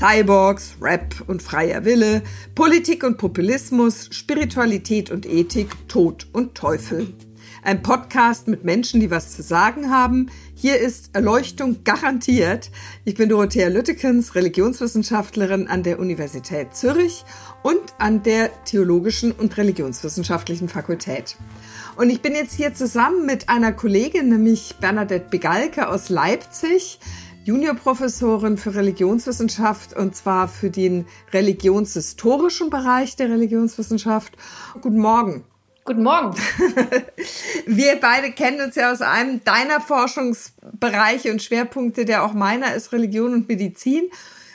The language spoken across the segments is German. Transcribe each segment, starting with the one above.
Cyborgs, Rap und freier Wille, Politik und Populismus, Spiritualität und Ethik, Tod und Teufel. Ein Podcast mit Menschen, die was zu sagen haben. Hier ist Erleuchtung garantiert. Ich bin Dorothea Lüttekens, Religionswissenschaftlerin an der Universität Zürich und an der Theologischen und Religionswissenschaftlichen Fakultät. Und ich bin jetzt hier zusammen mit einer Kollegin, nämlich Bernadette Begalke aus Leipzig, Juniorprofessorin für Religionswissenschaft und zwar für den religionshistorischen Bereich der Religionswissenschaft. Guten Morgen. Guten Morgen. Wir beide kennen uns ja aus einem deiner Forschungsbereiche und Schwerpunkte, der auch meiner ist, Religion und Medizin.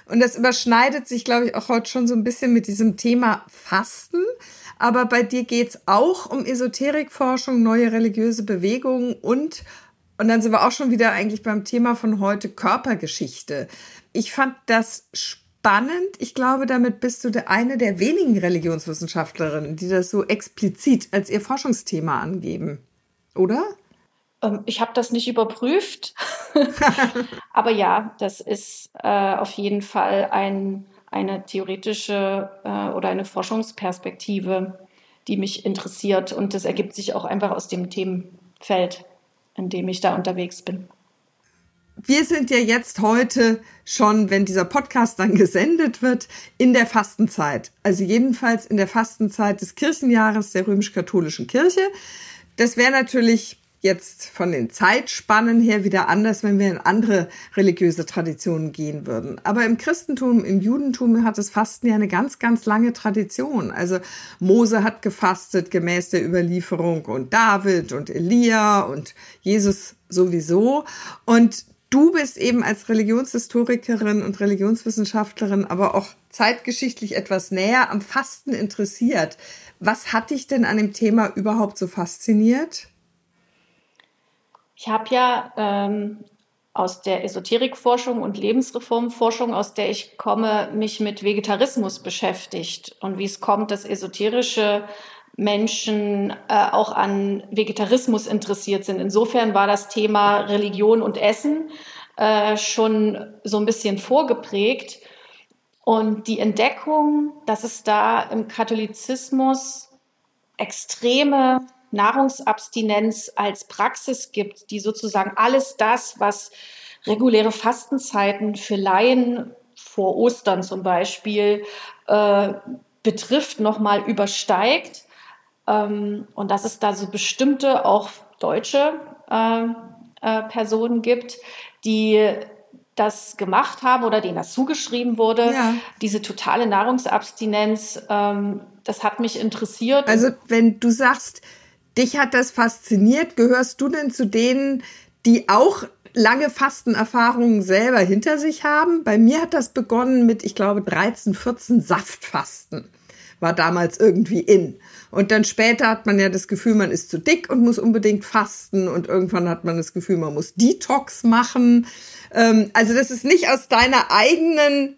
Und das überschneidet sich, glaube ich, auch heute schon so ein bisschen mit diesem Thema Fasten. Aber bei dir geht's auch um Esoterikforschung, neue religiöse Bewegungen und, und dann sind wir auch schon wieder eigentlich beim Thema von heute Körpergeschichte. Ich fand das spannend. Ich glaube, damit bist du eine der wenigen Religionswissenschaftlerinnen, die das so explizit als ihr Forschungsthema angeben. Oder? Ähm, ich habe das nicht überprüft. Aber ja, das ist äh, auf jeden Fall ein eine theoretische äh, oder eine Forschungsperspektive, die mich interessiert. Und das ergibt sich auch einfach aus dem Themenfeld, in dem ich da unterwegs bin. Wir sind ja jetzt heute schon, wenn dieser Podcast dann gesendet wird, in der Fastenzeit. Also jedenfalls in der Fastenzeit des Kirchenjahres der römisch-katholischen Kirche. Das wäre natürlich jetzt von den Zeitspannen her wieder anders, wenn wir in andere religiöse Traditionen gehen würden. Aber im Christentum, im Judentum hat das Fasten ja eine ganz, ganz lange Tradition. Also Mose hat gefastet gemäß der Überlieferung und David und Elia und Jesus sowieso. Und du bist eben als Religionshistorikerin und Religionswissenschaftlerin aber auch zeitgeschichtlich etwas näher am Fasten interessiert. Was hat dich denn an dem Thema überhaupt so fasziniert? Ich habe ja ähm, aus der Esoterikforschung und Lebensreformforschung, aus der ich komme, mich mit Vegetarismus beschäftigt und wie es kommt, dass esoterische Menschen äh, auch an Vegetarismus interessiert sind. Insofern war das Thema Religion und Essen äh, schon so ein bisschen vorgeprägt. Und die Entdeckung, dass es da im Katholizismus extreme Nahrungsabstinenz als Praxis gibt, die sozusagen alles das, was reguläre Fastenzeiten für Laien vor Ostern zum Beispiel äh, betrifft, nochmal übersteigt. Ähm, und dass es da so bestimmte, auch deutsche äh, äh, Personen gibt, die das gemacht haben oder denen das zugeschrieben wurde. Ja. Diese totale Nahrungsabstinenz, ähm, das hat mich interessiert. Also wenn du sagst, Dich hat das fasziniert. Gehörst du denn zu denen, die auch lange Fastenerfahrungen selber hinter sich haben? Bei mir hat das begonnen mit, ich glaube, 13, 14 Saftfasten. War damals irgendwie in. Und dann später hat man ja das Gefühl, man ist zu dick und muss unbedingt fasten. Und irgendwann hat man das Gefühl, man muss Detox machen. Ähm, also das ist nicht aus deiner eigenen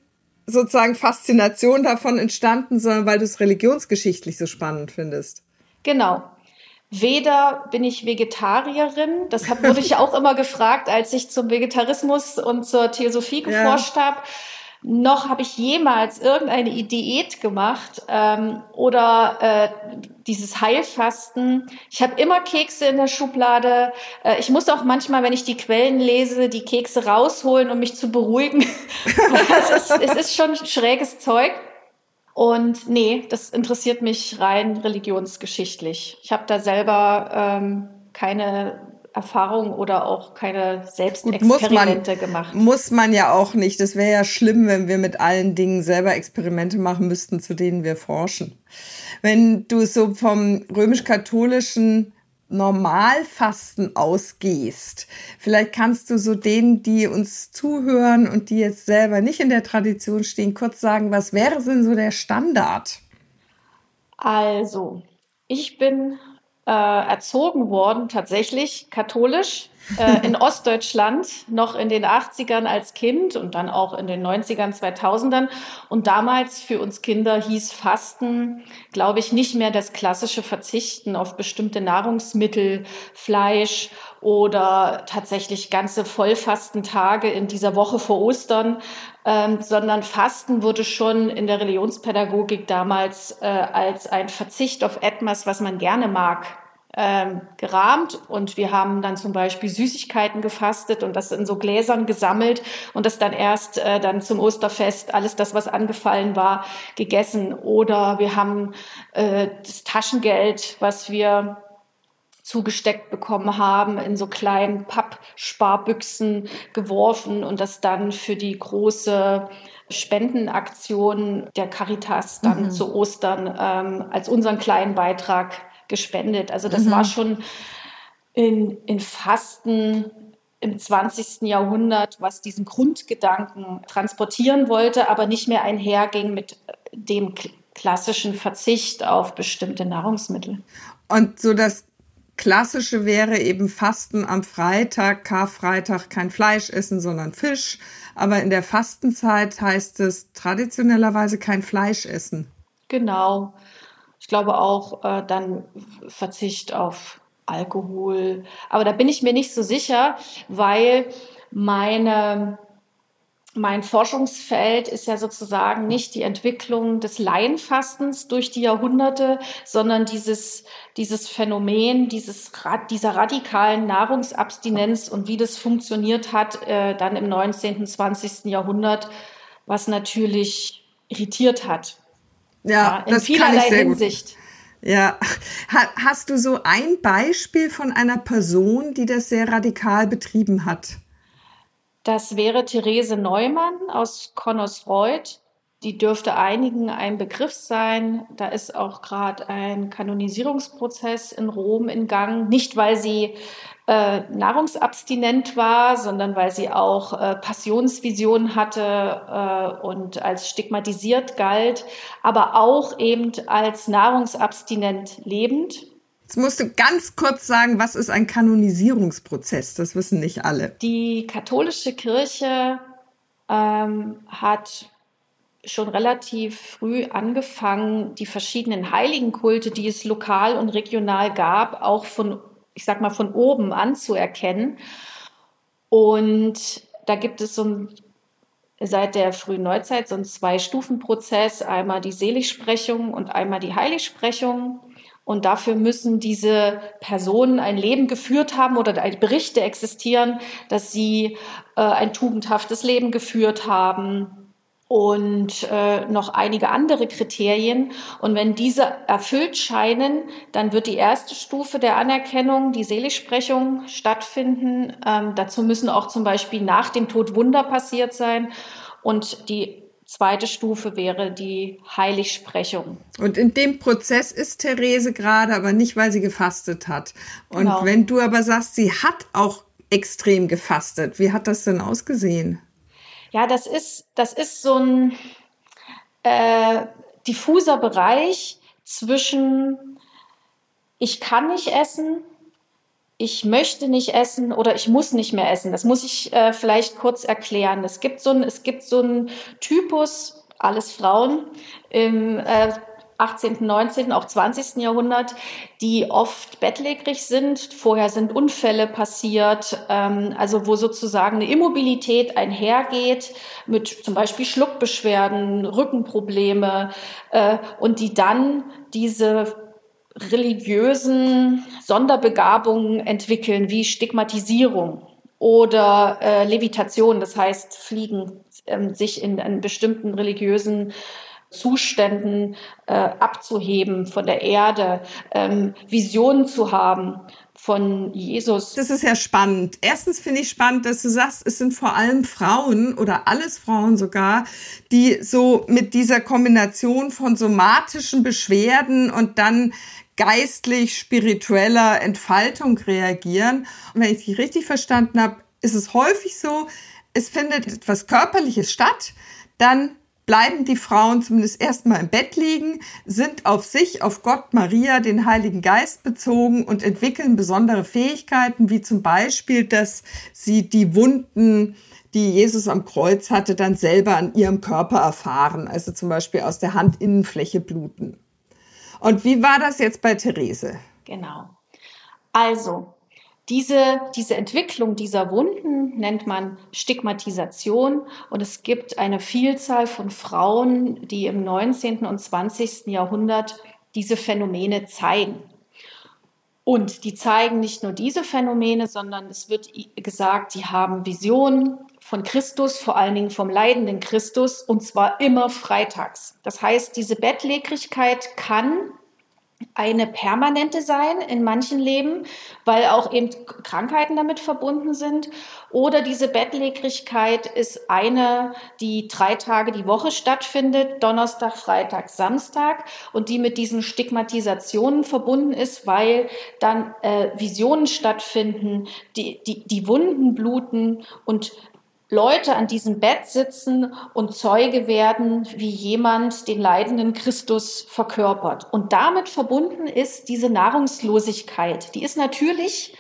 sozusagen Faszination davon entstanden, sondern weil du es religionsgeschichtlich so spannend findest. Genau, Weder bin ich Vegetarierin, das hab, wurde ich auch immer gefragt, als ich zum Vegetarismus und zur Theosophie geforscht ja. habe, noch habe ich jemals irgendeine Diät gemacht ähm, oder äh, dieses Heilfasten. Ich habe immer Kekse in der Schublade. Äh, ich muss auch manchmal, wenn ich die Quellen lese, die Kekse rausholen, um mich zu beruhigen. es, ist, es ist schon schräges Zeug. Und nee, das interessiert mich rein religionsgeschichtlich. Ich habe da selber ähm, keine Erfahrung oder auch keine Selbstexperimente Gut, gemacht. Muss man ja auch nicht. Das wäre ja schlimm, wenn wir mit allen Dingen selber Experimente machen müssten, zu denen wir forschen. Wenn du so vom römisch-katholischen Normalfasten ausgehst. Vielleicht kannst du so denen, die uns zuhören und die jetzt selber nicht in der Tradition stehen, kurz sagen, was wäre denn so der Standard? Also, ich bin äh, erzogen worden, tatsächlich katholisch. äh, in Ostdeutschland noch in den 80ern als Kind und dann auch in den 90ern, 2000ern. Und damals für uns Kinder hieß Fasten, glaube ich, nicht mehr das klassische Verzichten auf bestimmte Nahrungsmittel, Fleisch oder tatsächlich ganze Vollfastentage in dieser Woche vor Ostern, ähm, sondern Fasten wurde schon in der Religionspädagogik damals äh, als ein Verzicht auf etwas, was man gerne mag, ähm, gerahmt und wir haben dann zum Beispiel Süßigkeiten gefastet und das in so Gläsern gesammelt und das dann erst äh, dann zum Osterfest alles das, was angefallen war, gegessen. Oder wir haben äh, das Taschengeld, was wir zugesteckt bekommen haben, in so kleinen Pappsparbüchsen geworfen und das dann für die große Spendenaktion der Caritas dann mhm. zu Ostern ähm, als unseren kleinen Beitrag gespendet. Also das mhm. war schon in, in Fasten im 20. Jahrhundert, was diesen Grundgedanken transportieren wollte, aber nicht mehr einherging mit dem klassischen Verzicht auf bestimmte Nahrungsmittel. Und so das Klassische wäre eben Fasten am Freitag, Karfreitag kein Fleisch essen, sondern Fisch. Aber in der Fastenzeit heißt es traditionellerweise kein Fleisch essen. Genau. Ich glaube auch äh, dann Verzicht auf Alkohol. Aber da bin ich mir nicht so sicher, weil meine mein Forschungsfeld ist ja sozusagen nicht die Entwicklung des Laienfastens durch die Jahrhunderte, sondern dieses, dieses Phänomen, dieses, dieser radikalen Nahrungsabstinenz und wie das funktioniert hat, äh, dann im 19., 20. Jahrhundert, was natürlich irritiert hat. Ja, ja in das vielerlei kann ich sehr Hinsicht. Gut. Ja, hast du so ein Beispiel von einer Person, die das sehr radikal betrieben hat? Das wäre Therese Neumann aus Connersreuth. Die dürfte einigen ein Begriff sein. Da ist auch gerade ein Kanonisierungsprozess in Rom in Gang. Nicht, weil sie äh, nahrungsabstinent war, sondern weil sie auch äh, Passionsvisionen hatte äh, und als stigmatisiert galt, aber auch eben als nahrungsabstinent lebend. Jetzt musst du ganz kurz sagen, was ist ein Kanonisierungsprozess? Das wissen nicht alle. Die katholische Kirche ähm, hat schon relativ früh angefangen, die verschiedenen Heiligenkulte, die es lokal und regional gab, auch von ich sag mal, von oben anzuerkennen. Und da gibt es so ein, seit der frühen Neuzeit so einen Zwei-Stufen-Prozess, einmal die Seligsprechung und einmal die Heiligsprechung. Und dafür müssen diese Personen ein Leben geführt haben oder Berichte existieren, dass sie äh, ein tugendhaftes Leben geführt haben, und äh, noch einige andere Kriterien. Und wenn diese erfüllt scheinen, dann wird die erste Stufe der Anerkennung, die Seligsprechung, stattfinden. Ähm, dazu müssen auch zum Beispiel nach dem Tod Wunder passiert sein. Und die zweite Stufe wäre die Heiligsprechung. Und in dem Prozess ist Therese gerade, aber nicht, weil sie gefastet hat. Und genau. wenn du aber sagst, sie hat auch extrem gefastet, wie hat das denn ausgesehen? Ja, das ist, das ist so ein äh, diffuser Bereich zwischen ich kann nicht essen, ich möchte nicht essen oder ich muss nicht mehr essen. Das muss ich äh, vielleicht kurz erklären. Es gibt so ein, es gibt so einen Typus, alles Frauen im äh, 18., 19., auch 20. Jahrhundert, die oft bettlägerig sind. Vorher sind Unfälle passiert, ähm, also wo sozusagen eine Immobilität einhergeht mit zum Beispiel Schluckbeschwerden, Rückenprobleme äh, und die dann diese religiösen Sonderbegabungen entwickeln, wie Stigmatisierung oder äh, Levitation, das heißt Fliegen, ähm, sich in, in bestimmten religiösen Zuständen äh, abzuheben von der Erde, ähm, Visionen zu haben von Jesus. Das ist ja spannend. Erstens finde ich spannend, dass du sagst, es sind vor allem Frauen oder alles Frauen sogar, die so mit dieser Kombination von somatischen Beschwerden und dann geistlich spiritueller Entfaltung reagieren. Und wenn ich dich richtig verstanden habe, ist es häufig so, es findet etwas Körperliches statt, dann bleiben die Frauen zumindest erstmal im Bett liegen, sind auf sich, auf Gott, Maria, den Heiligen Geist bezogen und entwickeln besondere Fähigkeiten, wie zum Beispiel, dass sie die Wunden, die Jesus am Kreuz hatte, dann selber an ihrem Körper erfahren, also zum Beispiel aus der Handinnenfläche bluten. Und wie war das jetzt bei Therese? Genau. Also, diese, diese Entwicklung dieser Wunden nennt man Stigmatisation und es gibt eine Vielzahl von Frauen, die im 19. und 20. Jahrhundert diese Phänomene zeigen. Und die zeigen nicht nur diese Phänomene, sondern es wird gesagt, die haben Visionen von Christus, vor allen Dingen vom leidenden Christus, und zwar immer freitags. Das heißt, diese Bettlägerigkeit kann eine permanente sein in manchen Leben, weil auch eben Krankheiten damit verbunden sind. Oder diese Bettlägerigkeit ist eine, die drei Tage die Woche stattfindet, Donnerstag, Freitag, Samstag, und die mit diesen Stigmatisationen verbunden ist, weil dann äh, Visionen stattfinden, die, die, die Wunden bluten und Leute an diesem Bett sitzen und Zeuge werden, wie jemand den leidenden Christus verkörpert. Und damit verbunden ist diese Nahrungslosigkeit. Die ist natürlich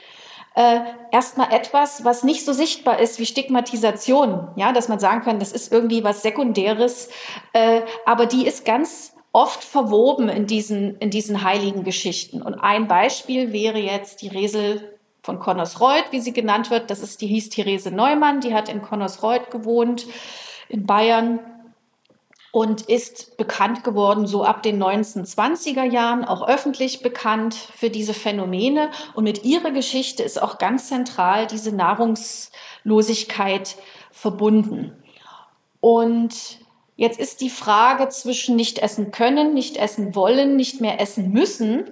äh, erstmal etwas, was nicht so sichtbar ist wie Stigmatisation. Ja, dass man sagen kann, das ist irgendwie was Sekundäres, äh, aber die ist ganz oft verwoben in diesen, in diesen heiligen Geschichten. Und ein Beispiel wäre jetzt die Resel von Connersreuth, wie sie genannt wird. Das ist, die hieß Therese Neumann, die hat in Connersreuth gewohnt, in Bayern und ist bekannt geworden so ab den 1920er Jahren, auch öffentlich bekannt für diese Phänomene. Und mit ihrer Geschichte ist auch ganz zentral diese Nahrungslosigkeit verbunden. Und jetzt ist die Frage zwischen nicht essen können, nicht essen wollen, nicht mehr essen müssen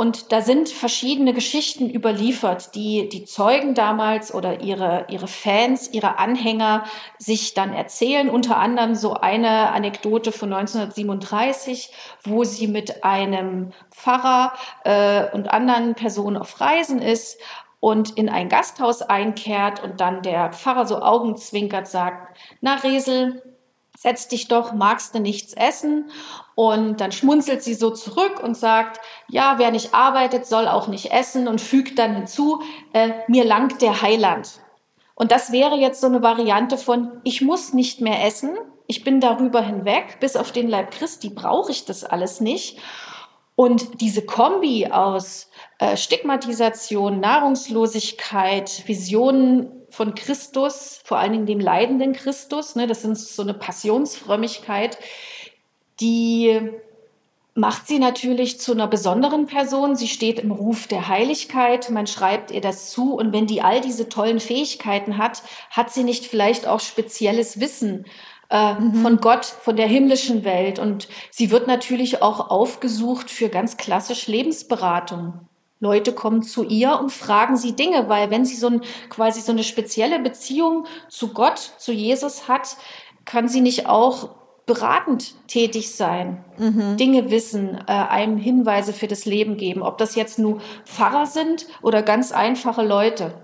und da sind verschiedene Geschichten überliefert, die die Zeugen damals oder ihre, ihre Fans, ihre Anhänger sich dann erzählen. Unter anderem so eine Anekdote von 1937, wo sie mit einem Pfarrer äh, und anderen Personen auf Reisen ist und in ein Gasthaus einkehrt und dann der Pfarrer so augenzwinkert sagt, na Resel, setz dich doch, magst du nichts essen? Und dann schmunzelt sie so zurück und sagt, ja, wer nicht arbeitet, soll auch nicht essen und fügt dann hinzu, äh, mir langt der Heiland. Und das wäre jetzt so eine Variante von, ich muss nicht mehr essen, ich bin darüber hinweg, bis auf den Leib Christi brauche ich das alles nicht. Und diese Kombi aus äh, Stigmatisation, Nahrungslosigkeit, Visionen von Christus, vor allen Dingen dem leidenden Christus, ne, das ist so eine Passionsfrömmigkeit, die macht sie natürlich zu einer besonderen Person. Sie steht im Ruf der Heiligkeit. Man schreibt ihr das zu. Und wenn die all diese tollen Fähigkeiten hat, hat sie nicht vielleicht auch spezielles Wissen äh, mhm. von Gott, von der himmlischen Welt. Und sie wird natürlich auch aufgesucht für ganz klassisch Lebensberatung. Leute kommen zu ihr und fragen sie Dinge, weil wenn sie so ein, quasi so eine spezielle Beziehung zu Gott, zu Jesus hat, kann sie nicht auch beratend tätig sein, mhm. Dinge wissen, äh, einem Hinweise für das Leben geben, ob das jetzt nur Pfarrer sind oder ganz einfache Leute.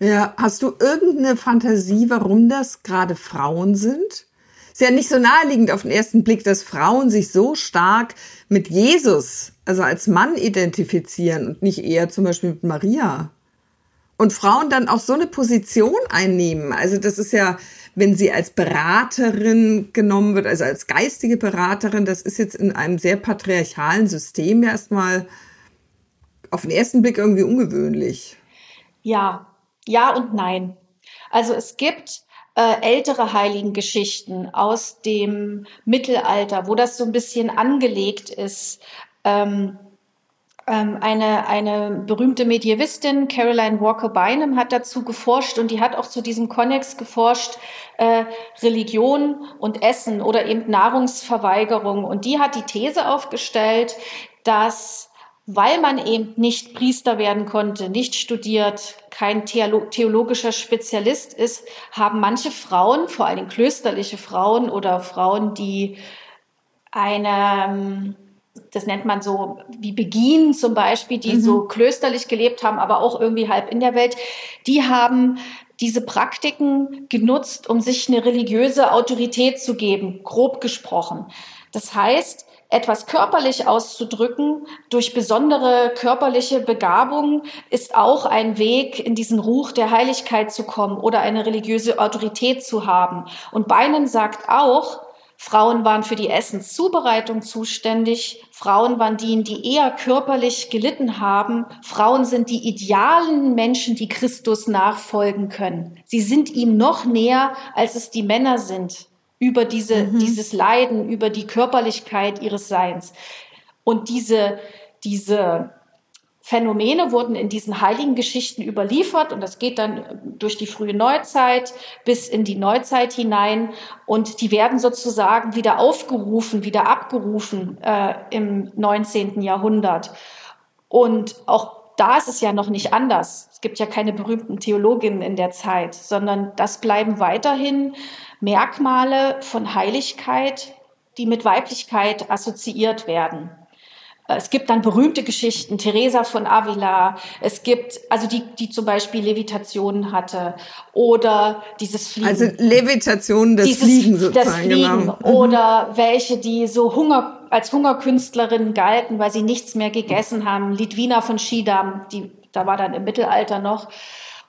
Ja, hast du irgendeine Fantasie, warum das gerade Frauen sind? Ist ja nicht so naheliegend auf den ersten Blick, dass Frauen sich so stark mit Jesus, also als Mann identifizieren und nicht eher zum Beispiel mit Maria. Und Frauen dann auch so eine Position einnehmen. Also das ist ja, wenn sie als Beraterin genommen wird, also als geistige Beraterin, das ist jetzt in einem sehr patriarchalen System erstmal auf den ersten Blick irgendwie ungewöhnlich. Ja, ja und nein. Also es gibt äh, ältere Heiligengeschichten aus dem Mittelalter, wo das so ein bisschen angelegt ist. Ähm, ähm, eine, eine berühmte Medievistin, Caroline Walker Bynum, hat dazu geforscht und die hat auch zu diesem Konnex geforscht, äh, Religion und Essen oder eben Nahrungsverweigerung. Und die hat die These aufgestellt, dass weil man eben nicht Priester werden konnte, nicht studiert, kein theologischer Spezialist ist, haben manche Frauen, vor allem klösterliche Frauen oder Frauen, die eine, das nennt man so wie Begin zum Beispiel, die mhm. so klösterlich gelebt haben, aber auch irgendwie halb in der Welt, die haben diese Praktiken genutzt, um sich eine religiöse Autorität zu geben, grob gesprochen. Das heißt, etwas körperlich auszudrücken durch besondere körperliche Begabung ist auch ein Weg, in diesen Ruch der Heiligkeit zu kommen oder eine religiöse Autorität zu haben. Und Beinen sagt auch, Frauen waren für die Essenszubereitung zuständig. Frauen waren diejenigen, die eher körperlich gelitten haben. Frauen sind die idealen Menschen, die Christus nachfolgen können. Sie sind ihm noch näher, als es die Männer sind über diese, mhm. dieses Leiden, über die Körperlichkeit ihres Seins. Und diese, diese Phänomene wurden in diesen heiligen Geschichten überliefert und das geht dann durch die frühe Neuzeit bis in die Neuzeit hinein und die werden sozusagen wieder aufgerufen, wieder abgerufen äh, im 19. Jahrhundert. Und auch da ist es ja noch nicht anders. Es gibt ja keine berühmten Theologinnen in der Zeit, sondern das bleiben weiterhin Merkmale von Heiligkeit, die mit Weiblichkeit assoziiert werden. Es gibt dann berühmte Geschichten, Teresa von Avila. Es gibt, also die, die zum Beispiel Levitationen hatte oder dieses Fliegen. Also Levitation des dieses, Fliegen sozusagen. Das Fliegen genau. Mhm. Oder welche, die so Hunger, als Hungerkünstlerinnen galten, weil sie nichts mehr gegessen haben. Lidwina von Schiedam, die, da war dann im Mittelalter noch.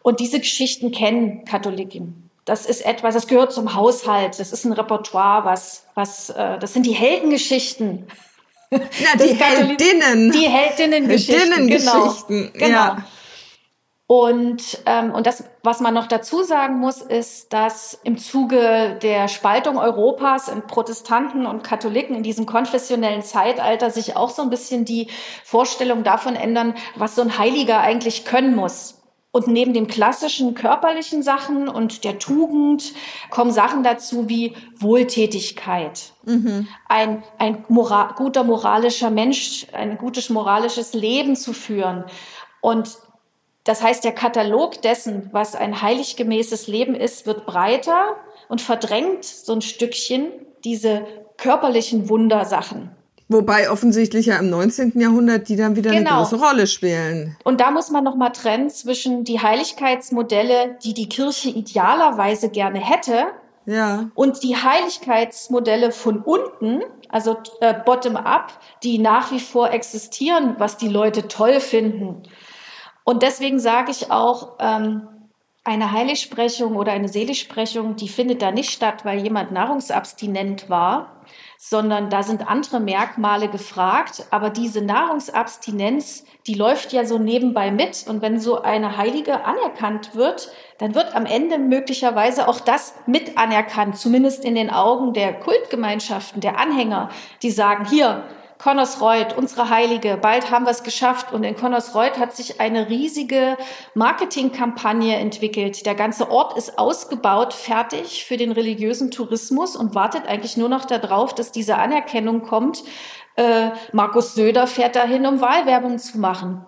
Und diese Geschichten kennen Katholiken. Das ist etwas, das gehört zum Haushalt. Das ist ein Repertoire, was, was, äh, das sind die Heldengeschichten ja, die Heldinnen. Die Heldinnengeschichten. Heldinnengeschichten, genau. genau. Ja. Und, ähm, und das, was man noch dazu sagen muss, ist, dass im Zuge der Spaltung Europas in Protestanten und Katholiken in diesem konfessionellen Zeitalter sich auch so ein bisschen die Vorstellung davon ändern, was so ein Heiliger eigentlich können muss. Und neben den klassischen körperlichen Sachen und der Tugend kommen Sachen dazu wie Wohltätigkeit. Mhm. Ein, ein moral, guter moralischer Mensch, ein gutes moralisches Leben zu führen. Und das heißt, der Katalog dessen, was ein heiliggemäßes Leben ist, wird breiter und verdrängt so ein Stückchen diese körperlichen Wundersachen. Wobei offensichtlich ja im 19. Jahrhundert die dann wieder genau. eine große Rolle spielen. Und da muss man nochmal trennen zwischen die Heiligkeitsmodelle, die die Kirche idealerweise gerne hätte, ja. und die Heiligkeitsmodelle von unten, also äh, bottom-up, die nach wie vor existieren, was die Leute toll finden. Und deswegen sage ich auch, ähm, eine Heiligsprechung oder eine Seligsprechung, die findet da nicht statt, weil jemand nahrungsabstinent war, sondern da sind andere Merkmale gefragt. Aber diese Nahrungsabstinenz, die läuft ja so nebenbei mit. Und wenn so eine Heilige anerkannt wird, dann wird am Ende möglicherweise auch das mit anerkannt, zumindest in den Augen der Kultgemeinschaften, der Anhänger, die sagen, hier, Connersreuth, unsere Heilige, bald haben wir es geschafft. Und in Connersreuth hat sich eine riesige Marketingkampagne entwickelt. Der ganze Ort ist ausgebaut, fertig für den religiösen Tourismus und wartet eigentlich nur noch darauf, dass diese Anerkennung kommt. Äh, Markus Söder fährt dahin, um Wahlwerbung zu machen.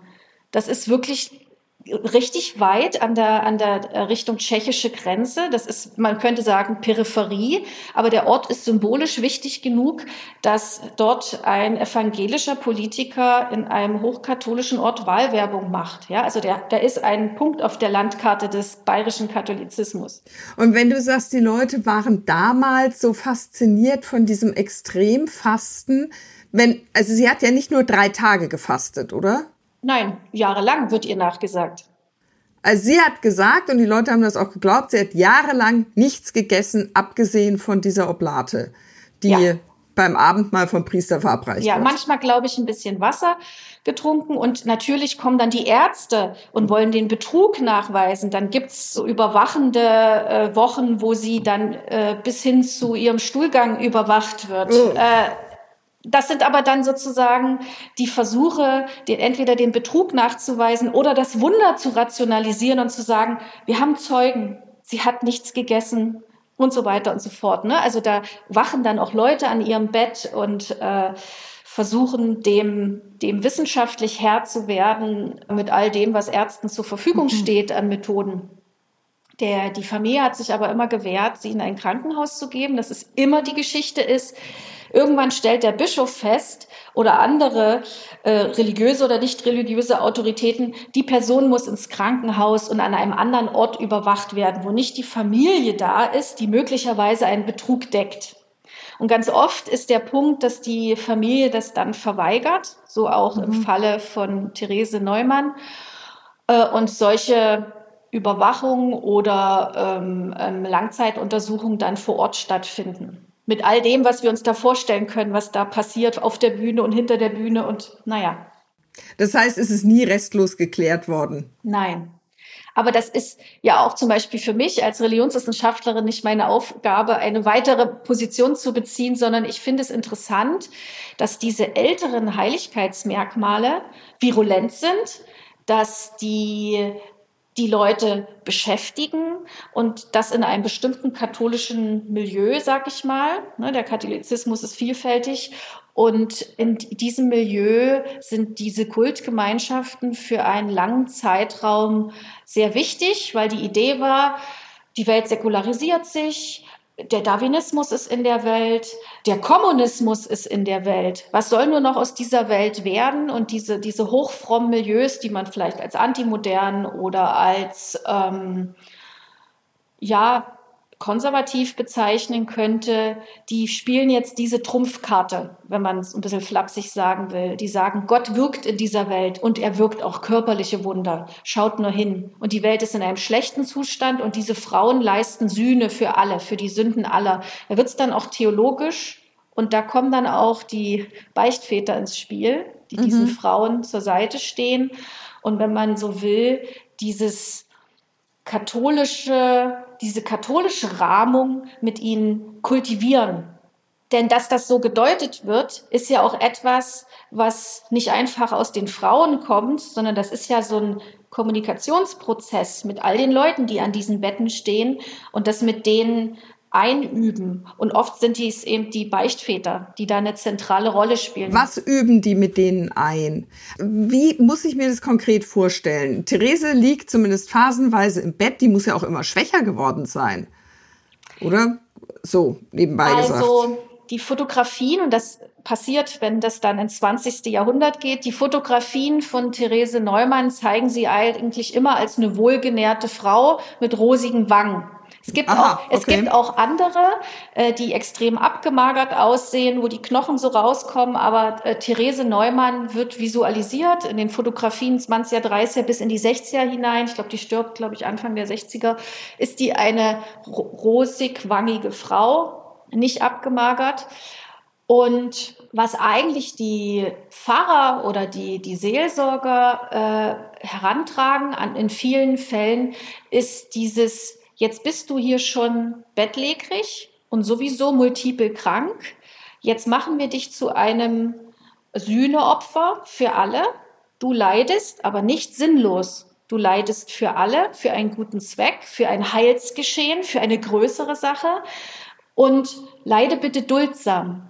Das ist wirklich richtig weit an der, an der äh, Richtung tschechische Grenze. Das ist, man könnte sagen, Peripherie. Aber der Ort ist symbolisch wichtig genug, dass dort ein evangelischer Politiker in einem hochkatholischen Ort Wahlwerbung macht. Ja, also der, der ist ein Punkt auf der Landkarte des bayerischen Katholizismus. Und wenn du sagst, die Leute waren damals so fasziniert von diesem Extremfasten, wenn, also sie hat ja nicht nur drei Tage gefastet, oder? Nein, jahrelang wird ihr nachgesagt. Also sie hat gesagt, und die Leute haben das auch geglaubt, sie hat jahrelang nichts gegessen, abgesehen von dieser Oblate, die ja. beim Abendmahl vom Priester verabreicht ja, wird. Ja, manchmal, glaube ich, ein bisschen Wasser getrunken und natürlich kommen dann die Ärzte und wollen den Betrug nachweisen. Dann gibt's so überwachende äh, Wochen, wo sie dann äh, bis hin zu ihrem Stuhlgang überwacht wird. Oh. Äh, das sind aber dann sozusagen die Versuche, den, entweder den Betrug nachzuweisen oder das Wunder zu rationalisieren und zu sagen, wir haben Zeugen, sie hat nichts gegessen und so weiter und so fort. Ne? Also da wachen dann auch Leute an ihrem Bett und äh, versuchen, dem, dem wissenschaftlich Herr zu werden mit all dem, was Ärzten zur Verfügung mhm. steht an Methoden. Der, die Familie hat sich aber immer gewehrt, sie in ein Krankenhaus zu geben, dass es immer die Geschichte ist, Irgendwann stellt der Bischof fest oder andere äh, religiöse oder nicht religiöse Autoritäten, die Person muss ins Krankenhaus und an einem anderen Ort überwacht werden, wo nicht die Familie da ist, die möglicherweise einen Betrug deckt. Und ganz oft ist der Punkt, dass die Familie das dann verweigert, so auch mhm. im Falle von Therese Neumann. Äh, und solche Überwachung oder ähm, ähm, Langzeituntersuchungen dann vor Ort stattfinden. Mit all dem, was wir uns da vorstellen können, was da passiert auf der Bühne und hinter der Bühne und naja. Das heißt, es ist nie restlos geklärt worden. Nein. Aber das ist ja auch zum Beispiel für mich als Religionswissenschaftlerin nicht meine Aufgabe, eine weitere Position zu beziehen, sondern ich finde es interessant, dass diese älteren Heiligkeitsmerkmale virulent sind, dass die die Leute beschäftigen und das in einem bestimmten katholischen Milieu, sag ich mal. Ne, der Katholizismus ist vielfältig und in diesem Milieu sind diese Kultgemeinschaften für einen langen Zeitraum sehr wichtig, weil die Idee war, die Welt säkularisiert sich, der Darwinismus ist in der Welt, der Kommunismus ist in der Welt. Was soll nur noch aus dieser Welt werden? Und diese, diese hochfrommen Milieus, die man vielleicht als antimodern oder als ähm, ja, konservativ bezeichnen könnte, die spielen jetzt diese Trumpfkarte, wenn man es ein bisschen flapsig sagen will. Die sagen, Gott wirkt in dieser Welt und er wirkt auch körperliche Wunder. Schaut nur hin. Und die Welt ist in einem schlechten Zustand und diese Frauen leisten Sühne für alle, für die Sünden aller. Da wird es dann auch theologisch und da kommen dann auch die Beichtväter ins Spiel, die mhm. diesen Frauen zur Seite stehen. Und wenn man so will, dieses katholische diese katholische Rahmung mit ihnen kultivieren. Denn dass das so gedeutet wird, ist ja auch etwas, was nicht einfach aus den Frauen kommt, sondern das ist ja so ein Kommunikationsprozess mit all den Leuten, die an diesen Betten stehen und das mit denen einüben. Und oft sind dies eben die Beichtväter, die da eine zentrale Rolle spielen. Was üben die mit denen ein? Wie muss ich mir das konkret vorstellen? Therese liegt zumindest phasenweise im Bett, die muss ja auch immer schwächer geworden sein. Oder? So, nebenbei also, gesagt. Also die Fotografien, und das passiert, wenn das dann ins 20. Jahrhundert geht, die Fotografien von Therese Neumann zeigen sie eigentlich immer als eine wohlgenährte Frau mit rosigen Wangen. Es gibt, Aha, auch, es gibt auch andere, äh, die extrem abgemagert aussehen, wo die Knochen so rauskommen, aber äh, Therese Neumann wird visualisiert in den Fotografien 20er, 30er bis in die 60er hinein. Ich glaube, die stirbt, glaube ich, Anfang der 60er. Ist die eine rosig-wangige Frau, nicht abgemagert. Und was eigentlich die Pfarrer oder die, die Seelsorger äh, herantragen an, in vielen Fällen, ist dieses jetzt bist du hier schon bettlägerig und sowieso multiple krank. Jetzt machen wir dich zu einem Sühneopfer für alle. Du leidest, aber nicht sinnlos. Du leidest für alle, für einen guten Zweck, für ein Heilsgeschehen, für eine größere Sache. Und leide bitte duldsam.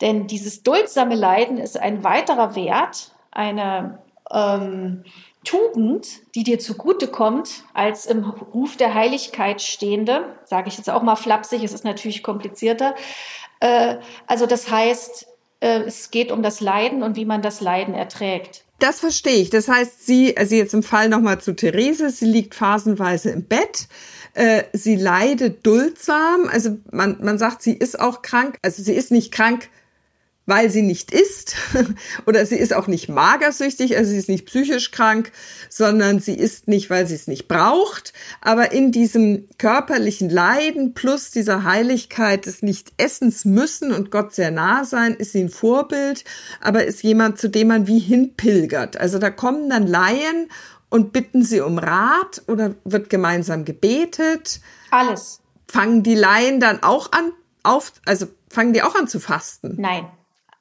Denn dieses duldsame Leiden ist ein weiterer Wert, eine ähm, Tugend, die dir zugutekommt, als im Ruf der Heiligkeit stehende, sage ich jetzt auch mal flapsig, es ist natürlich komplizierter. Äh, also das heißt, äh, es geht um das Leiden und wie man das Leiden erträgt. Das verstehe ich. Das heißt, sie, also jetzt im Fall nochmal zu Therese, sie liegt phasenweise im Bett. Äh, sie leidet duldsam. Also man, man sagt, sie ist auch krank. Also sie ist nicht krank weil sie nicht isst oder sie ist auch nicht magersüchtig, also sie ist nicht psychisch krank, sondern sie isst nicht, weil sie es nicht braucht. Aber in diesem körperlichen Leiden plus dieser Heiligkeit des Nicht-Essens müssen und Gott sehr nah sein, ist sie ein Vorbild, aber ist jemand, zu dem man wie hinpilgert. Also da kommen dann Laien und bitten sie um Rat oder wird gemeinsam gebetet. Alles. Fangen die Laien dann auch an, auf, also fangen die auch an zu fasten? Nein.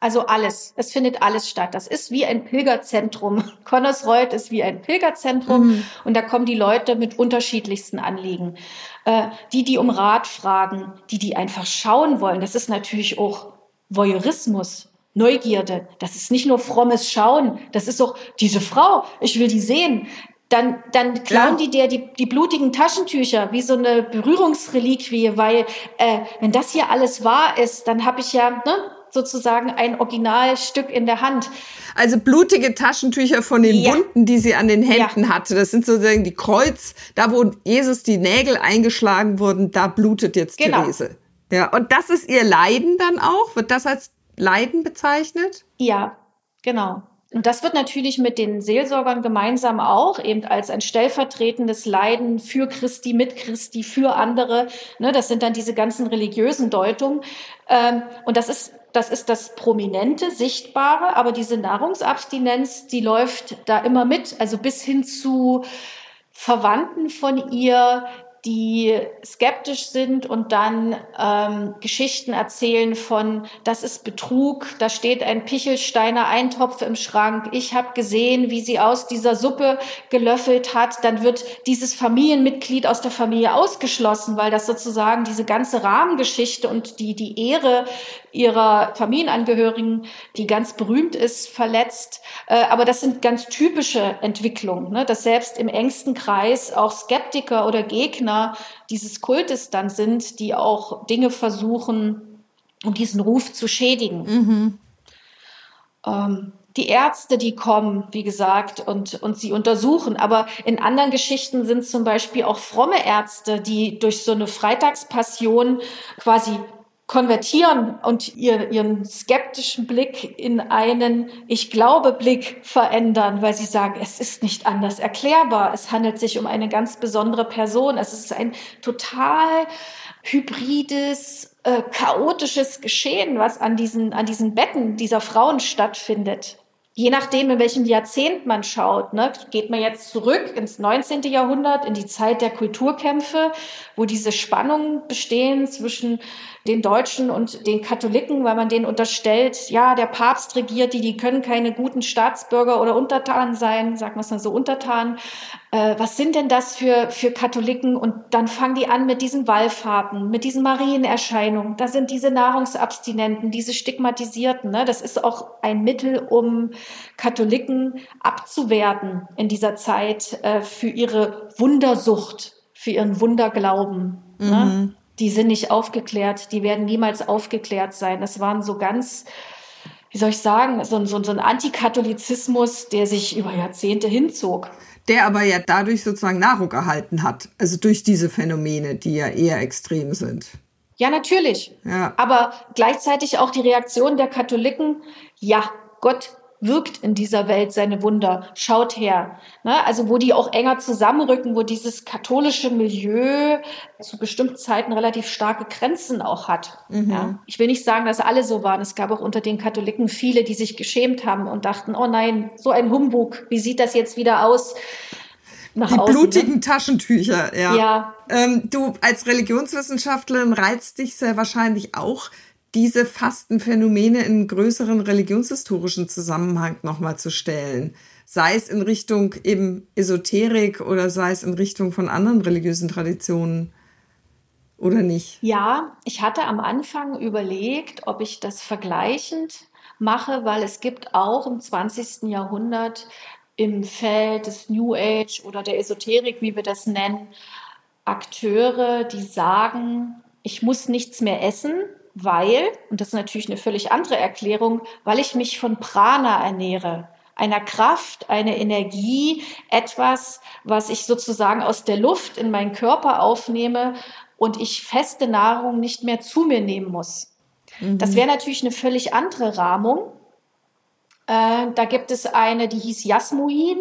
Also alles, es findet alles statt. Das ist wie ein Pilgerzentrum. Connersreuth ist wie ein Pilgerzentrum mhm. und da kommen die Leute mit unterschiedlichsten Anliegen. Äh, die, die um Rat fragen, die, die einfach schauen wollen. Das ist natürlich auch Voyeurismus. Neugierde, das ist nicht nur frommes Schauen, das ist auch diese Frau, ich will die sehen. Dann, dann klauen ja. die dir die, die blutigen Taschentücher wie so eine Berührungsreliquie, weil äh, wenn das hier alles wahr ist, dann habe ich ja, ne, sozusagen ein Originalstück in der Hand. Also blutige Taschentücher von den ja. Wunden, die sie an den Händen ja. hatte. Das sind sozusagen die Kreuz, da wo Jesus die Nägel eingeschlagen wurden, da blutet jetzt genau. Therese. Ja, und das ist ihr Leiden dann auch? Wird das als Leiden bezeichnet? Ja, genau. Und das wird natürlich mit den Seelsorgern gemeinsam auch eben als ein stellvertretendes Leiden für Christi, mit Christi, für andere. Ne, das sind dann diese ganzen religiösen Deutungen. Ähm, und das ist, das ist das Prominente, Sichtbare. Aber diese Nahrungsabstinenz, die läuft da immer mit. Also bis hin zu Verwandten von ihr, die skeptisch sind und dann ähm, Geschichten erzählen von, das ist Betrug, da steht ein Pichelsteiner Eintopf im Schrank, ich habe gesehen, wie sie aus dieser Suppe gelöffelt hat, dann wird dieses Familienmitglied aus der Familie ausgeschlossen, weil das sozusagen diese ganze Rahmengeschichte und die, die Ehre ihrer Familienangehörigen, die ganz berühmt ist, verletzt. Äh, aber das sind ganz typische Entwicklungen, ne? dass selbst im engsten Kreis auch Skeptiker oder Gegner dieses Kultes dann sind, die auch Dinge versuchen, um diesen Ruf zu schädigen. Mhm. Ähm, die Ärzte, die kommen, wie gesagt, und, und sie untersuchen. Aber in anderen Geschichten sind zum Beispiel auch fromme Ärzte, die durch so eine Freitagspassion quasi konvertieren und ihr, ihren skeptischen Blick in einen Ich glaube Blick verändern, weil sie sagen, es ist nicht anders erklärbar. Es handelt sich um eine ganz besondere Person. Es ist ein total hybrides, äh, chaotisches Geschehen, was an diesen, an diesen Betten dieser Frauen stattfindet je nachdem, in welchem Jahrzehnt man schaut, ne, geht man jetzt zurück ins 19. Jahrhundert, in die Zeit der Kulturkämpfe, wo diese Spannungen bestehen zwischen den Deutschen und den Katholiken, weil man denen unterstellt, ja, der Papst regiert die, die können keine guten Staatsbürger oder Untertanen sein, sagen wir es mal so, Untertanen. Äh, was sind denn das für, für Katholiken? Und dann fangen die an mit diesen Wallfahrten, mit diesen Marienerscheinungen. Da sind diese Nahrungsabstinenten, diese Stigmatisierten. Ne? Das ist auch ein Mittel, um Katholiken abzuwerten in dieser Zeit äh, für ihre Wundersucht, für ihren Wunderglauben. Ne? Mhm. Ne? die sind nicht aufgeklärt, die werden niemals aufgeklärt sein. Das waren so ganz, wie soll ich sagen, so, so, so ein Antikatholizismus, der sich über Jahrzehnte hinzog. Der aber ja dadurch sozusagen Nahrung erhalten hat, also durch diese Phänomene, die ja eher extrem sind. Ja, natürlich. Ja. Aber gleichzeitig auch die Reaktion der Katholiken, ja, Gott wirkt in dieser Welt seine Wunder. Schaut her. Ne? Also wo die auch enger zusammenrücken, wo dieses katholische Milieu zu bestimmten Zeiten relativ starke Grenzen auch hat. Mhm. Ja? Ich will nicht sagen, dass alle so waren. Es gab auch unter den Katholiken viele, die sich geschämt haben und dachten, oh nein, so ein Humbug, wie sieht das jetzt wieder aus? Nach die außen, ne? blutigen ne? Taschentücher, ja. ja. Ähm, du als Religionswissenschaftlerin reizt dich sehr wahrscheinlich auch diese Fastenphänomene in größeren religionshistorischen Zusammenhang nochmal zu stellen. Sei es in Richtung eben Esoterik oder sei es in Richtung von anderen religiösen Traditionen oder nicht? Ja, ich hatte am Anfang überlegt, ob ich das vergleichend mache, weil es gibt auch im 20. Jahrhundert im Feld des New Age oder der Esoterik, wie wir das nennen, Akteure, die sagen, ich muss nichts mehr essen, weil, und das ist natürlich eine völlig andere Erklärung, weil ich mich von Prana ernähre einer Kraft, eine Energie, etwas, was ich sozusagen aus der Luft in meinen Körper aufnehme und ich feste Nahrung nicht mehr zu mir nehmen muss. Mhm. Das wäre natürlich eine völlig andere Rahmung. Äh, da gibt es eine, die hieß Jasmuin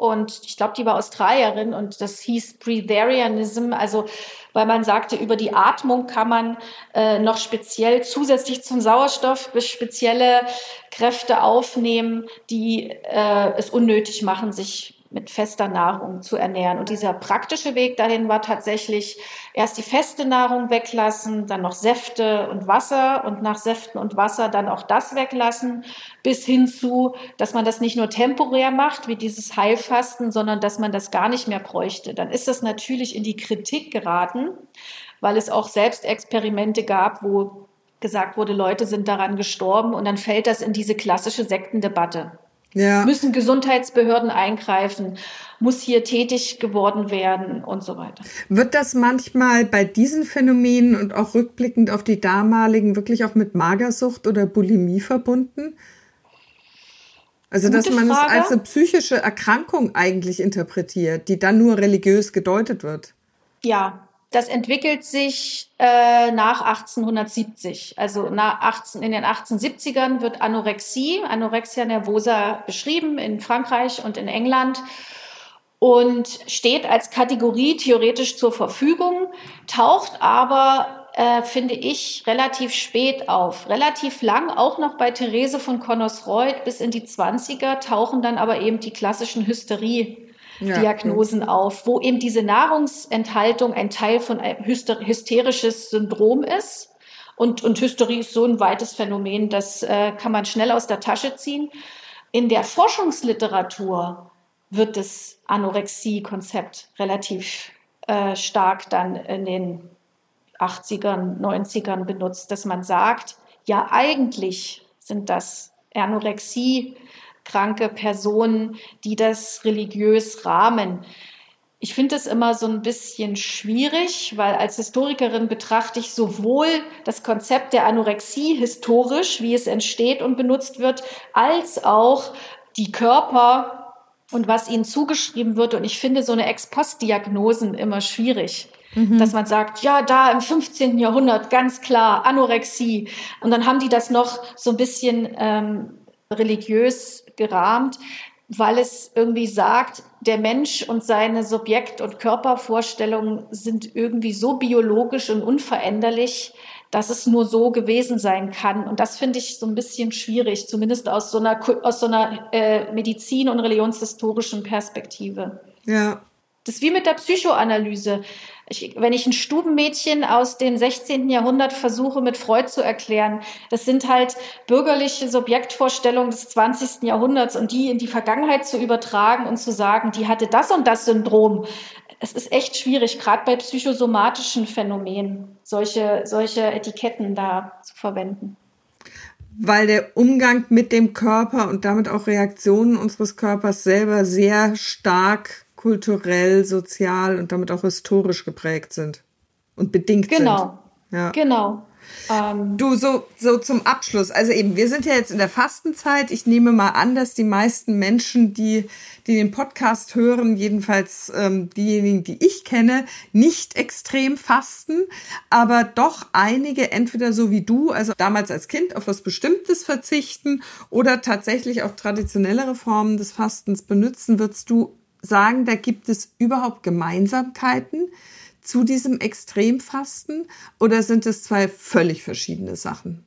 und ich glaube, die war Australierin und das hieß Breatharianism, also weil man sagte, über die Atmung kann man äh, noch speziell zusätzlich zum Sauerstoff spezielle Kräfte aufnehmen, die äh, es unnötig machen, sich mit fester Nahrung zu ernähren. Und dieser praktische Weg dahin war tatsächlich erst die feste Nahrung weglassen, dann noch Säfte und Wasser und nach Säften und Wasser dann auch das weglassen, bis hin zu, dass man das nicht nur temporär macht, wie dieses Heilfasten, sondern dass man das gar nicht mehr bräuchte. Dann ist das natürlich in die Kritik geraten, weil es auch Selbstexperimente gab, wo gesagt wurde, Leute sind daran gestorben und dann fällt das in diese klassische Sektendebatte. Ja. Müssen Gesundheitsbehörden eingreifen? Muss hier tätig geworden werden und so weiter? Wird das manchmal bei diesen Phänomenen und auch rückblickend auf die damaligen wirklich auch mit Magersucht oder Bulimie verbunden? Also, Gute dass man Frage. es als eine psychische Erkrankung eigentlich interpretiert, die dann nur religiös gedeutet wird. Ja, das entwickelt sich äh, nach 1870. Also nach 18, in den 1870ern wird Anorexie, Anorexia nervosa beschrieben in Frankreich und in England und steht als Kategorie theoretisch zur Verfügung, taucht aber, äh, finde ich, relativ spät auf. Relativ lang, auch noch bei Therese von Connersreuth bis in die 20er, tauchen dann aber eben die klassischen Hysterie Diagnosen auf, wo eben diese Nahrungsenthaltung ein Teil von einem hysterisches Syndrom ist. Und, und Hysterie ist so ein weites Phänomen, das äh, kann man schnell aus der Tasche ziehen. In der Forschungsliteratur wird das Anorexie-Konzept relativ äh, stark dann in den 80ern, 90ern benutzt, dass man sagt, ja, eigentlich sind das Anorexie kranke Personen, die das religiös rahmen. Ich finde es immer so ein bisschen schwierig, weil als Historikerin betrachte ich sowohl das Konzept der Anorexie historisch, wie es entsteht und benutzt wird, als auch die Körper und was ihnen zugeschrieben wird. Und ich finde so eine Ex-Post-Diagnosen immer schwierig. Mhm. Dass man sagt, ja, da im 15. Jahrhundert ganz klar Anorexie. Und dann haben die das noch so ein bisschen ähm, religiös gerahmt, weil es irgendwie sagt, der Mensch und seine Subjekt- und Körpervorstellungen sind irgendwie so biologisch und unveränderlich, dass es nur so gewesen sein kann. Und das finde ich so ein bisschen schwierig, zumindest aus so einer, aus so einer äh, Medizin- und religionshistorischen Perspektive. Ja. Das ist wie mit der Psychoanalyse. Ich, wenn ich ein Stubenmädchen aus dem 16. Jahrhundert versuche mit Freud zu erklären, das sind halt bürgerliche Subjektvorstellungen des 20. Jahrhunderts und die in die Vergangenheit zu übertragen und zu sagen, die hatte das und das Syndrom. Es ist echt schwierig, gerade bei psychosomatischen Phänomenen, solche, solche Etiketten da zu verwenden weil der Umgang mit dem Körper und damit auch Reaktionen unseres Körpers selber sehr stark kulturell, sozial und damit auch historisch geprägt sind und bedingt genau. sind. Ja. Genau. Ähm. Du, so, so zum Abschluss. Also eben, wir sind ja jetzt in der Fastenzeit. Ich nehme mal an, dass die meisten Menschen, die, die den Podcast hören, jedenfalls ähm, diejenigen, die ich kenne, nicht extrem fasten, aber doch einige entweder so wie du, also damals als Kind auf was Bestimmtes verzichten oder tatsächlich auch traditionellere Formen des Fastens benutzen. Würdest du sagen, da gibt es überhaupt Gemeinsamkeiten zu diesem Extremfasten oder sind es zwei völlig verschiedene Sachen?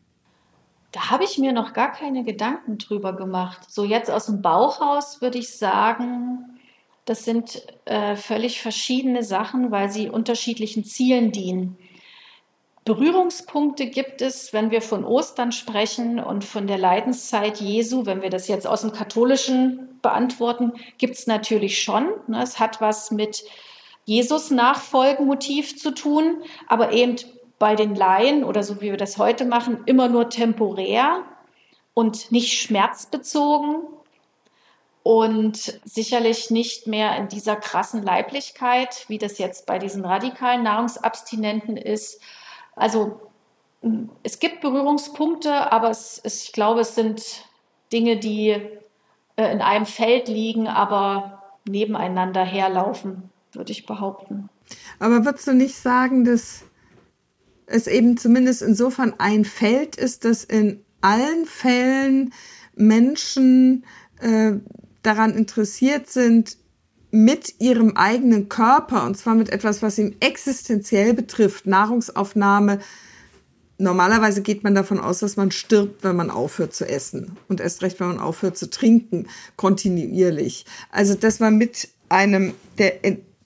Da habe ich mir noch gar keine Gedanken drüber gemacht. So jetzt aus dem Bauchhaus würde ich sagen, das sind äh, völlig verschiedene Sachen, weil sie unterschiedlichen Zielen dienen. Berührungspunkte gibt es, wenn wir von Ostern sprechen und von der Leidenszeit Jesu, wenn wir das jetzt aus dem katholischen beantworten, gibt es natürlich schon. Ne? Es hat was mit Jesus Nachfolgenmotiv zu tun, aber eben bei den Laien oder so wie wir das heute machen, immer nur temporär und nicht schmerzbezogen und sicherlich nicht mehr in dieser krassen Leiblichkeit, wie das jetzt bei diesen radikalen Nahrungsabstinenten ist also es gibt Berührungspunkte, aber es, es, ich glaube, es sind Dinge, die äh, in einem Feld liegen, aber nebeneinander herlaufen, würde ich behaupten. Aber würdest du nicht sagen, dass es eben zumindest insofern ein Feld ist, dass in allen Fällen Menschen äh, daran interessiert sind, mit ihrem eigenen Körper, und zwar mit etwas, was ihn existenziell betrifft, Nahrungsaufnahme. Normalerweise geht man davon aus, dass man stirbt, wenn man aufhört zu essen und erst recht, wenn man aufhört zu trinken, kontinuierlich. Also, dass man mit einem, der,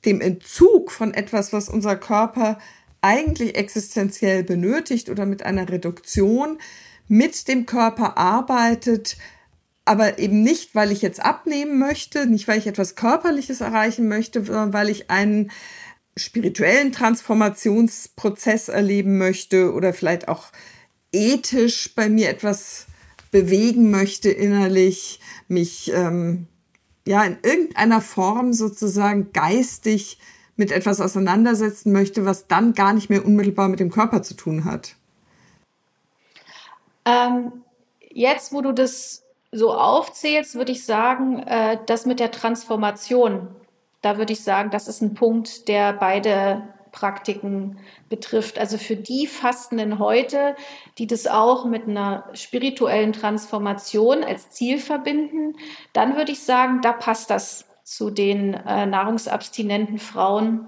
dem Entzug von etwas, was unser Körper eigentlich existenziell benötigt oder mit einer Reduktion mit dem Körper arbeitet, aber eben nicht, weil ich jetzt abnehmen möchte, nicht weil ich etwas Körperliches erreichen möchte, sondern weil ich einen spirituellen Transformationsprozess erleben möchte oder vielleicht auch ethisch bei mir etwas bewegen möchte innerlich, mich ähm, ja in irgendeiner Form sozusagen geistig mit etwas auseinandersetzen möchte, was dann gar nicht mehr unmittelbar mit dem Körper zu tun hat? Ähm, jetzt, wo du das so aufzählst, würde ich sagen, äh, das mit der Transformation, da würde ich sagen, das ist ein Punkt, der beide Praktiken betrifft. Also für die Fastenden heute, die das auch mit einer spirituellen Transformation als Ziel verbinden, dann würde ich sagen, da passt das zu den äh, nahrungsabstinenten Frauen,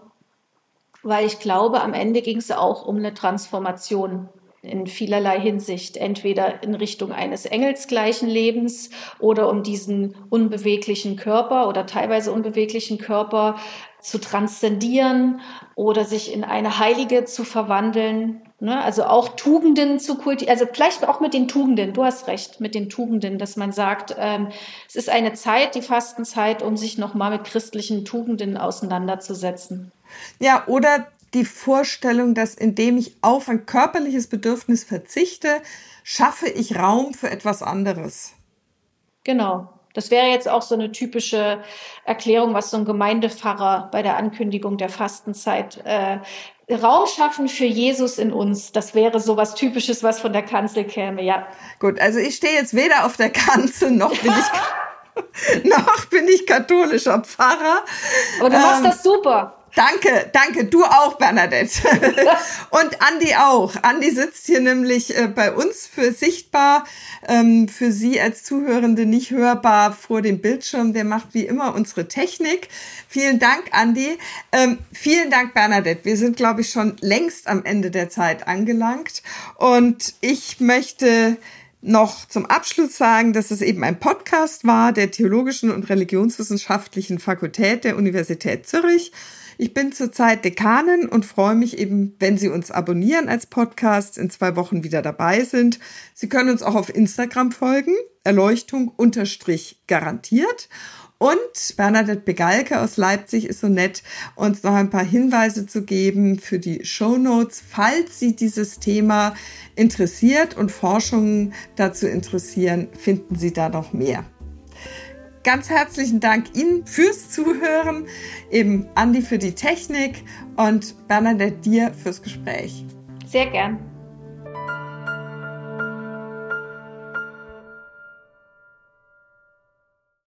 weil ich glaube, am Ende ging es auch um eine Transformation in vielerlei Hinsicht, entweder in Richtung eines engelsgleichen Lebens oder um diesen unbeweglichen Körper oder teilweise unbeweglichen Körper zu transzendieren oder sich in eine Heilige zu verwandeln. Ne? Also auch Tugenden zu kultivieren, also vielleicht auch mit den Tugenden, du hast recht, mit den Tugenden, dass man sagt, ähm, es ist eine Zeit, die Fastenzeit, um sich nochmal mit christlichen Tugenden auseinanderzusetzen. Ja, oder die Vorstellung, dass indem ich auf ein körperliches Bedürfnis verzichte, schaffe ich Raum für etwas anderes. Genau. Das wäre jetzt auch so eine typische Erklärung, was so ein Gemeindepfarrer bei der Ankündigung der Fastenzeit äh, Raum schaffen für Jesus in uns. Das wäre so was Typisches, was von der Kanzel käme, ja. Gut, also ich stehe jetzt weder auf der Kanzel noch bin ich noch bin ich katholischer Pfarrer. Aber du machst ähm, das super. Danke, danke. Du auch, Bernadette. und Andi auch. Andi sitzt hier nämlich äh, bei uns für sichtbar, ähm, für Sie als Zuhörende nicht hörbar vor dem Bildschirm. Der macht wie immer unsere Technik. Vielen Dank, Andi. Ähm, vielen Dank, Bernadette. Wir sind, glaube ich, schon längst am Ende der Zeit angelangt. Und ich möchte noch zum Abschluss sagen, dass es eben ein Podcast war der Theologischen und Religionswissenschaftlichen Fakultät der Universität Zürich. Ich bin zurzeit Dekanin und freue mich eben, wenn Sie uns abonnieren als Podcast, in zwei Wochen wieder dabei sind. Sie können uns auch auf Instagram folgen, Erleuchtung unterstrich garantiert. Und Bernadette Begalke aus Leipzig ist so nett, uns noch ein paar Hinweise zu geben für die Show Notes, falls Sie dieses Thema interessiert und Forschungen dazu interessieren, finden Sie da noch mehr ganz herzlichen Dank Ihnen fürs Zuhören, eben Andi für die Technik und Bernadette dir fürs Gespräch. Sehr gern.